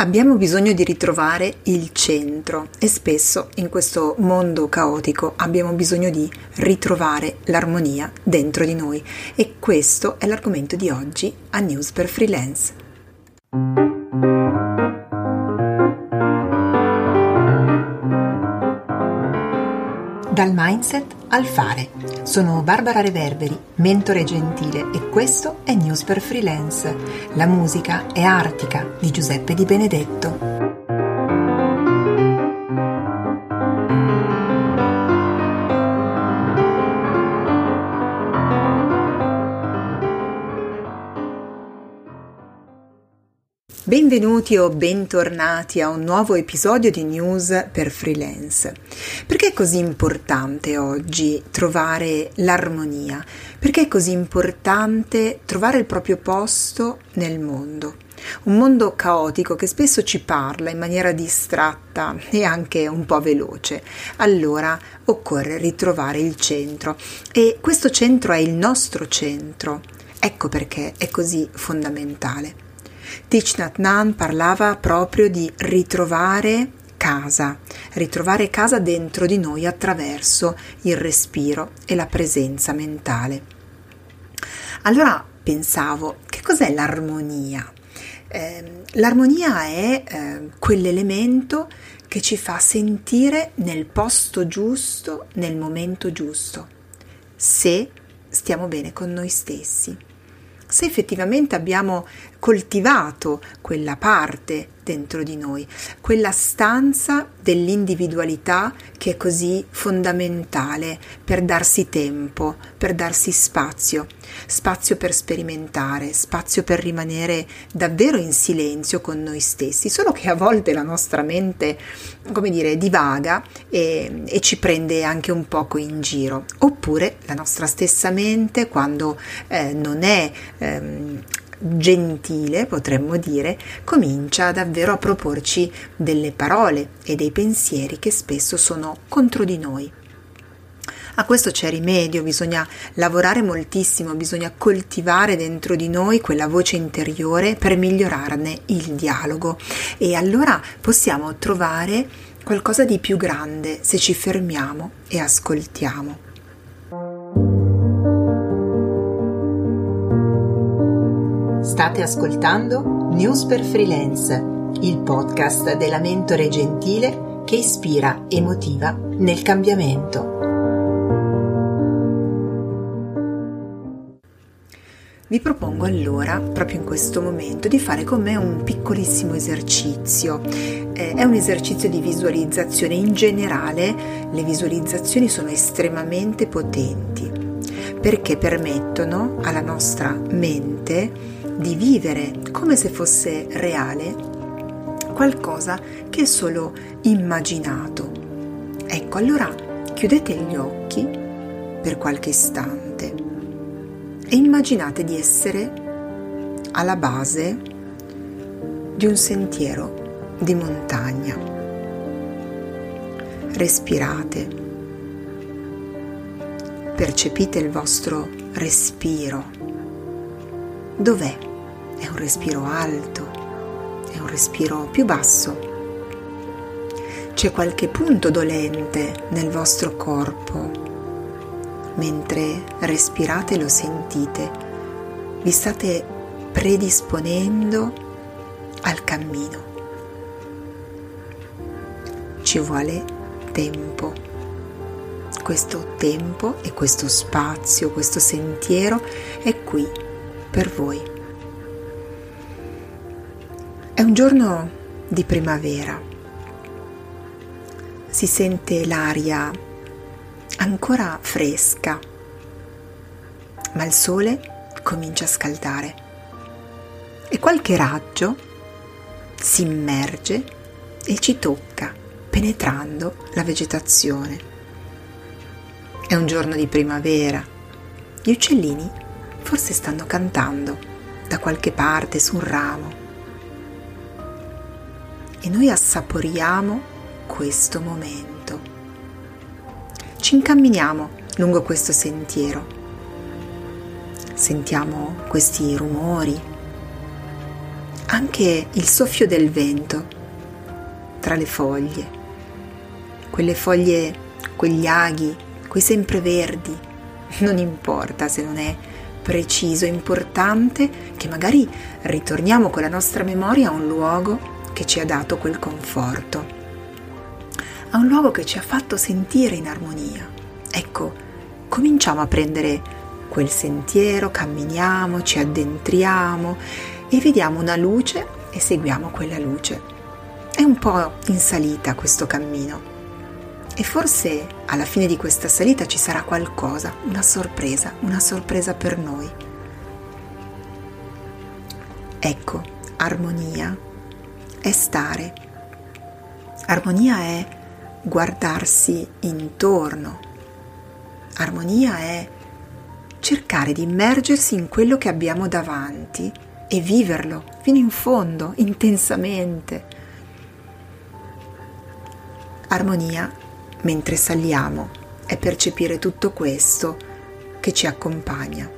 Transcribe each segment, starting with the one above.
Abbiamo bisogno di ritrovare il centro e spesso in questo mondo caotico abbiamo bisogno di ritrovare l'armonia dentro di noi e questo è l'argomento di oggi a News per Freelance. Dal mindset al fare. Sono Barbara Reverberi, mentore gentile e questo è News per Freelance. La musica è Artica di Giuseppe Di Benedetto. Benvenuti o bentornati a un nuovo episodio di News per Freelance. Perché è così importante oggi trovare l'armonia? Perché è così importante trovare il proprio posto nel mondo? Un mondo caotico che spesso ci parla in maniera distratta e anche un po' veloce. Allora occorre ritrovare il centro e questo centro è il nostro centro. Ecco perché è così fondamentale. Thich Nhat Hanh parlava proprio di ritrovare casa, ritrovare casa dentro di noi attraverso il respiro e la presenza mentale. Allora pensavo, che cos'è l'armonia? Eh, l'armonia è eh, quell'elemento che ci fa sentire nel posto giusto, nel momento giusto, se stiamo bene con noi stessi se effettivamente abbiamo coltivato quella parte dentro di noi, quella stanza dell'individualità che è così fondamentale per darsi tempo, per darsi spazio, spazio per sperimentare, spazio per rimanere davvero in silenzio con noi stessi, solo che a volte la nostra mente, come dire, divaga e, e ci prende anche un poco in giro, oppure la nostra stessa mente quando eh, non è ehm, gentile, potremmo dire, comincia davvero a proporci delle parole e dei pensieri che spesso sono contro di noi. A questo c'è rimedio, bisogna lavorare moltissimo, bisogna coltivare dentro di noi quella voce interiore per migliorarne il dialogo e allora possiamo trovare qualcosa di più grande se ci fermiamo e ascoltiamo. State ascoltando News per Freelance, il podcast della mentore gentile che ispira e motiva nel cambiamento. Vi propongo allora, proprio in questo momento, di fare con me un piccolissimo esercizio. Eh, è un esercizio di visualizzazione. In generale le visualizzazioni sono estremamente potenti perché permettono alla nostra mente di vivere come se fosse reale qualcosa che è solo immaginato. Ecco, allora chiudete gli occhi per qualche istante e immaginate di essere alla base di un sentiero di montagna. Respirate, percepite il vostro respiro. Dov'è? È un respiro alto, è un respiro più basso. C'è qualche punto dolente nel vostro corpo. Mentre respirate lo sentite, vi state predisponendo al cammino. Ci vuole tempo. Questo tempo e questo spazio, questo sentiero è qui per voi. È un giorno di primavera. Si sente l'aria ancora fresca, ma il sole comincia a scaldare e qualche raggio si immerge e ci tocca penetrando la vegetazione. È un giorno di primavera. Gli uccellini forse stanno cantando da qualche parte su un ramo e noi assaporiamo questo momento. Ci incamminiamo lungo questo sentiero. Sentiamo questi rumori, anche il soffio del vento tra le foglie, quelle foglie, quegli aghi, quei sempreverdi, non importa se non è preciso, importante che magari ritorniamo con la nostra memoria a un luogo che ci ha dato quel conforto, a un luogo che ci ha fatto sentire in armonia. Ecco, cominciamo a prendere quel sentiero, camminiamo, ci addentriamo e vediamo una luce e seguiamo quella luce. È un po' in salita questo cammino e forse alla fine di questa salita ci sarà qualcosa, una sorpresa, una sorpresa per noi. Ecco, armonia è stare. Armonia è guardarsi intorno. Armonia è cercare di immergersi in quello che abbiamo davanti e viverlo fino in fondo, intensamente. Armonia, mentre saliamo, è percepire tutto questo che ci accompagna.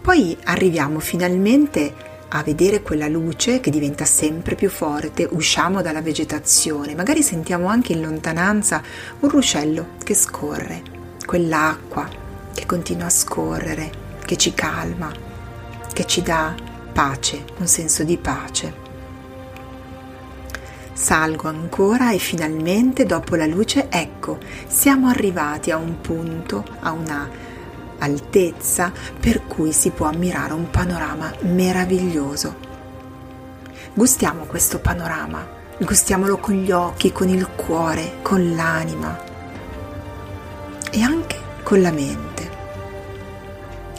Poi arriviamo finalmente a vedere quella luce che diventa sempre più forte, usciamo dalla vegetazione, magari sentiamo anche in lontananza un ruscello che scorre, quell'acqua che continua a scorrere, che ci calma, che ci dà pace, un senso di pace. Salgo ancora e finalmente dopo la luce, ecco, siamo arrivati a un punto, a una altezza per cui si può ammirare un panorama meraviglioso. Gustiamo questo panorama, gustiamolo con gli occhi, con il cuore, con l'anima e anche con la mente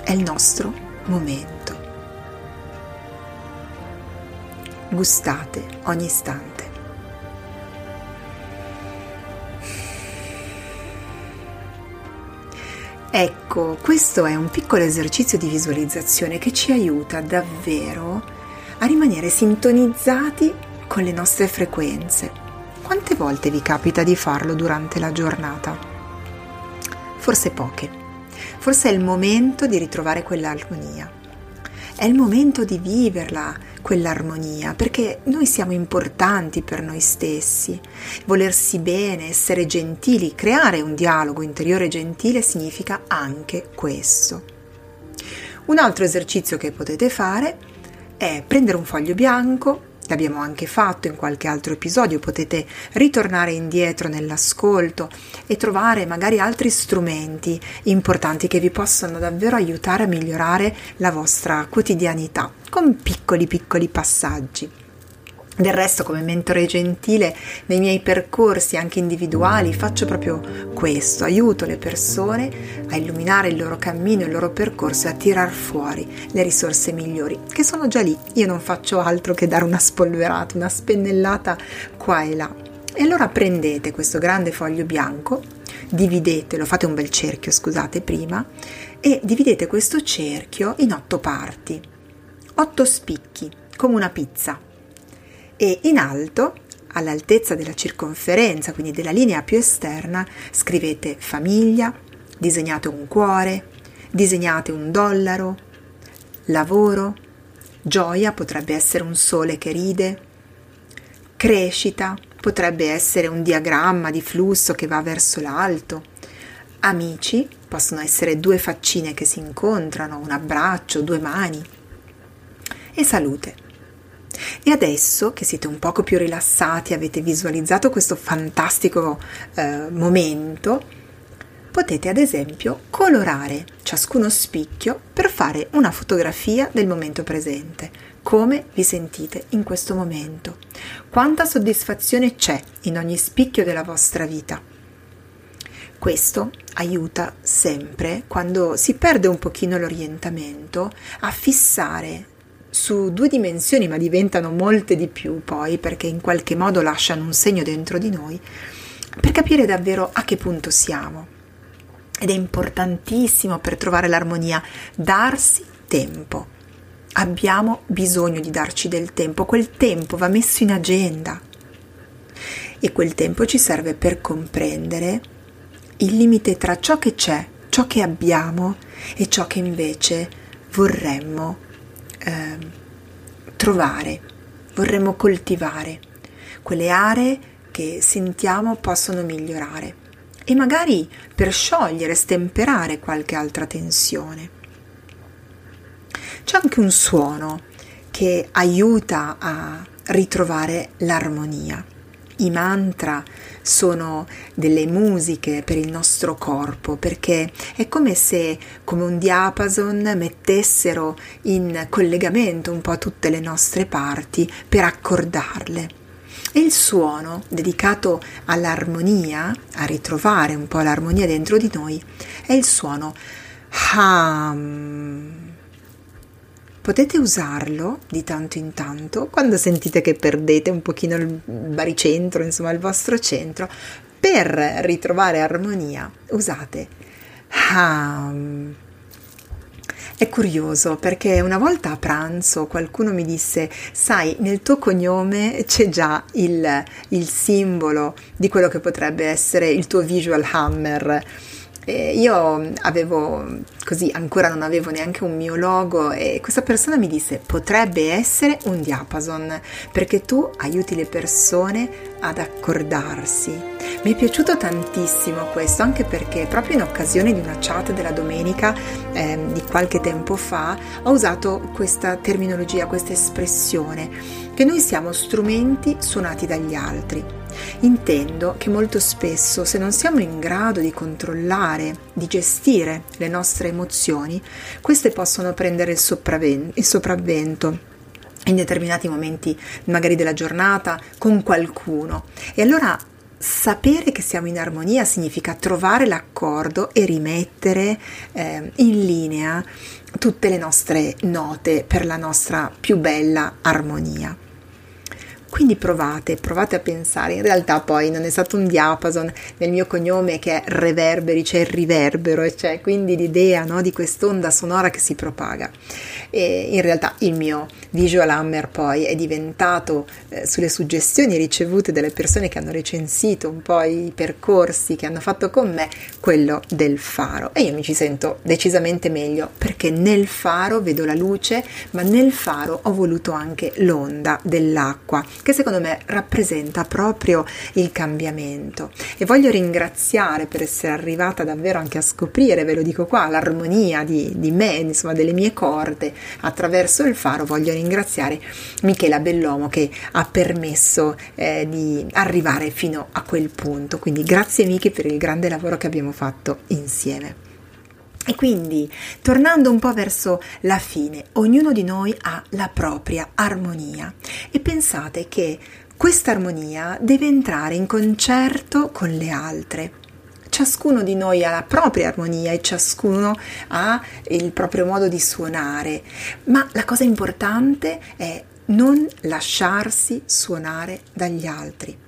è il nostro momento. Gustate ogni istante. Ecco, questo è un piccolo esercizio di visualizzazione che ci aiuta davvero a rimanere sintonizzati con le nostre frequenze. Quante volte vi capita di farlo durante la giornata? Forse poche. Forse è il momento di ritrovare quell'armonia. È il momento di viverla, quell'armonia, perché noi siamo importanti per noi stessi. Volersi bene, essere gentili, creare un dialogo interiore gentile significa anche questo. Un altro esercizio che potete fare è prendere un foglio bianco, l'abbiamo anche fatto in qualche altro episodio, potete ritornare indietro nell'ascolto e trovare magari altri strumenti importanti che vi possano davvero aiutare a migliorare la vostra quotidianità con piccoli piccoli passaggi. Del resto, come mentore gentile, nei miei percorsi anche individuali faccio proprio questo, aiuto le persone a illuminare il loro cammino, il loro percorso e a tirar fuori le risorse migliori, che sono già lì. Io non faccio altro che dare una spolverata, una spennellata qua e là. E allora prendete questo grande foglio bianco, dividetelo, fate un bel cerchio, scusate, prima, e dividete questo cerchio in otto parti, otto spicchi, come una pizza e in alto, all'altezza della circonferenza, quindi della linea più esterna, scrivete famiglia, disegnate un cuore, disegnate un dollaro, lavoro, gioia potrebbe essere un sole che ride, crescita potrebbe essere un diagramma di flusso che va verso l'alto, amici possono essere due faccine che si incontrano, un abbraccio, due mani e salute e adesso che siete un poco più rilassati, avete visualizzato questo fantastico eh, momento, potete ad esempio colorare ciascuno spicchio per fare una fotografia del momento presente. Come vi sentite in questo momento? Quanta soddisfazione c'è in ogni spicchio della vostra vita? Questo aiuta sempre, quando si perde un pochino l'orientamento, a fissare su due dimensioni, ma diventano molte di più poi, perché in qualche modo lasciano un segno dentro di noi, per capire davvero a che punto siamo. Ed è importantissimo per trovare l'armonia darsi tempo. Abbiamo bisogno di darci del tempo, quel tempo va messo in agenda e quel tempo ci serve per comprendere il limite tra ciò che c'è, ciò che abbiamo e ciò che invece vorremmo eh, trovare vorremmo coltivare, quelle aree che sentiamo possono migliorare e magari per sciogliere, stemperare qualche altra tensione. C'è anche un suono che aiuta a ritrovare l'armonia. I mantra sono delle musiche per il nostro corpo perché è come se, come un diapason, mettessero in collegamento un po' tutte le nostre parti per accordarle. E il suono dedicato all'armonia, a ritrovare un po' l'armonia dentro di noi, è il suono Ham. Potete usarlo di tanto in tanto quando sentite che perdete un pochino il baricentro, insomma il vostro centro, per ritrovare armonia usate Ham. È curioso perché una volta a pranzo qualcuno mi disse, sai, nel tuo cognome c'è già il, il simbolo di quello che potrebbe essere il tuo visual hammer e io avevo così, ancora non avevo neanche un mio logo e questa persona mi disse potrebbe essere un diapason perché tu aiuti le persone ad accordarsi. Mi è piaciuto tantissimo questo anche perché proprio in occasione di una chat della domenica eh, di qualche tempo fa ho usato questa terminologia, questa espressione che noi siamo strumenti suonati dagli altri. Intendo che molto spesso se non siamo in grado di controllare, di gestire le nostre emozioni, queste possono prendere il, il sopravvento in determinati momenti magari della giornata con qualcuno. E allora sapere che siamo in armonia significa trovare l'accordo e rimettere eh, in linea tutte le nostre note per la nostra più bella armonia. Quindi provate, provate a pensare, in realtà poi non è stato un diapason nel mio cognome che è reverberi, c'è il riverbero, e c'è quindi l'idea no, di quest'onda sonora che si propaga. E in realtà il mio visual hammer poi è diventato eh, sulle suggestioni ricevute dalle persone che hanno recensito un po' i percorsi che hanno fatto con me, quello del faro. E io mi ci sento decisamente meglio perché nel faro vedo la luce, ma nel faro ho voluto anche l'onda dell'acqua che secondo me rappresenta proprio il cambiamento. E voglio ringraziare per essere arrivata davvero anche a scoprire, ve lo dico qua, l'armonia di, di me, insomma delle mie corde attraverso il faro. Voglio ringraziare Michela Bellomo che ha permesso eh, di arrivare fino a quel punto. Quindi grazie Michi per il grande lavoro che abbiamo fatto insieme. E quindi, tornando un po' verso la fine, ognuno di noi ha la propria armonia e pensate che questa armonia deve entrare in concerto con le altre. Ciascuno di noi ha la propria armonia e ciascuno ha il proprio modo di suonare, ma la cosa importante è non lasciarsi suonare dagli altri.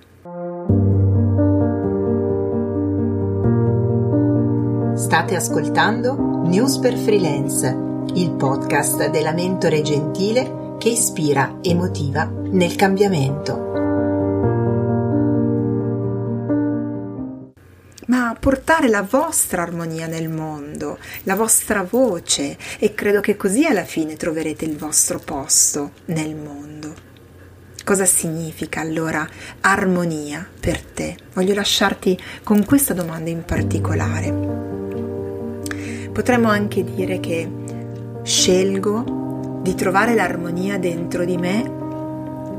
State ascoltando News per Freelance, il podcast della mentore gentile che ispira e motiva nel cambiamento. ma portare la vostra armonia nel mondo, la vostra voce e credo che così alla fine troverete il vostro posto nel mondo. Cosa significa allora armonia per te? Voglio lasciarti con questa domanda in particolare. Potremmo anche dire che scelgo di trovare l'armonia dentro di me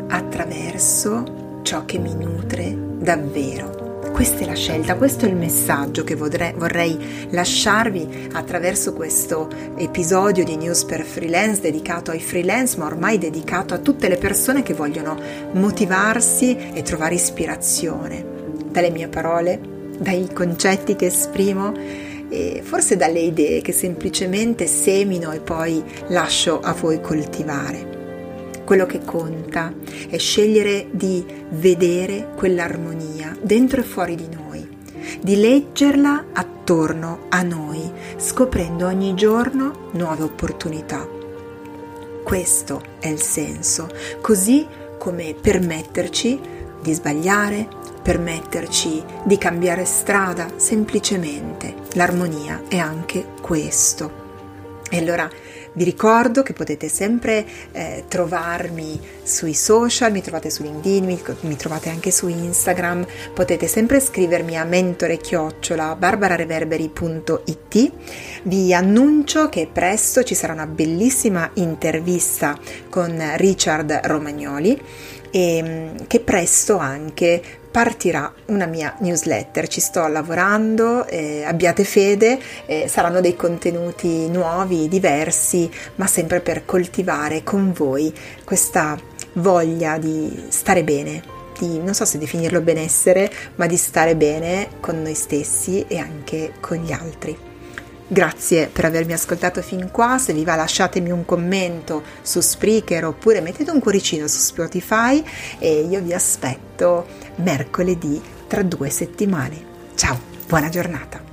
attraverso ciò che mi nutre davvero. Questa è la scelta, questo è il messaggio che vorrei, vorrei lasciarvi attraverso questo episodio di News per Freelance dedicato ai freelance, ma ormai dedicato a tutte le persone che vogliono motivarsi e trovare ispirazione dalle mie parole, dai concetti che esprimo e forse dalle idee che semplicemente semino e poi lascio a voi coltivare. Quello che conta è scegliere di vedere quell'armonia dentro e fuori di noi, di leggerla attorno a noi, scoprendo ogni giorno nuove opportunità. Questo è il senso, così come permetterci di sbagliare, permetterci di cambiare strada semplicemente. L'armonia è anche questo. E allora Vi ricordo che potete sempre eh, trovarmi sui social, mi trovate su LinkedIn, mi, mi, trovate anche su Instagram, potete sempre scrivermi a mentore-barbarareverberi.it. Vi annuncio che presto ci sarà una bellissima intervista con Richard Romagnoli e mm, che presto anche partirà una mia newsletter, ci sto lavorando, eh, abbiate fede, eh, saranno dei contenuti nuovi, diversi, ma sempre per coltivare con voi questa voglia di stare bene, di, non so se definirlo benessere, ma di stare bene con noi stessi e anche con gli altri. Grazie per avermi ascoltato fin qua, se vi va lasciatemi un commento su Spreaker oppure mettete un cuoricino su Spotify e io vi aspetto mercoledì tra due settimane. Ciao, buona giornata!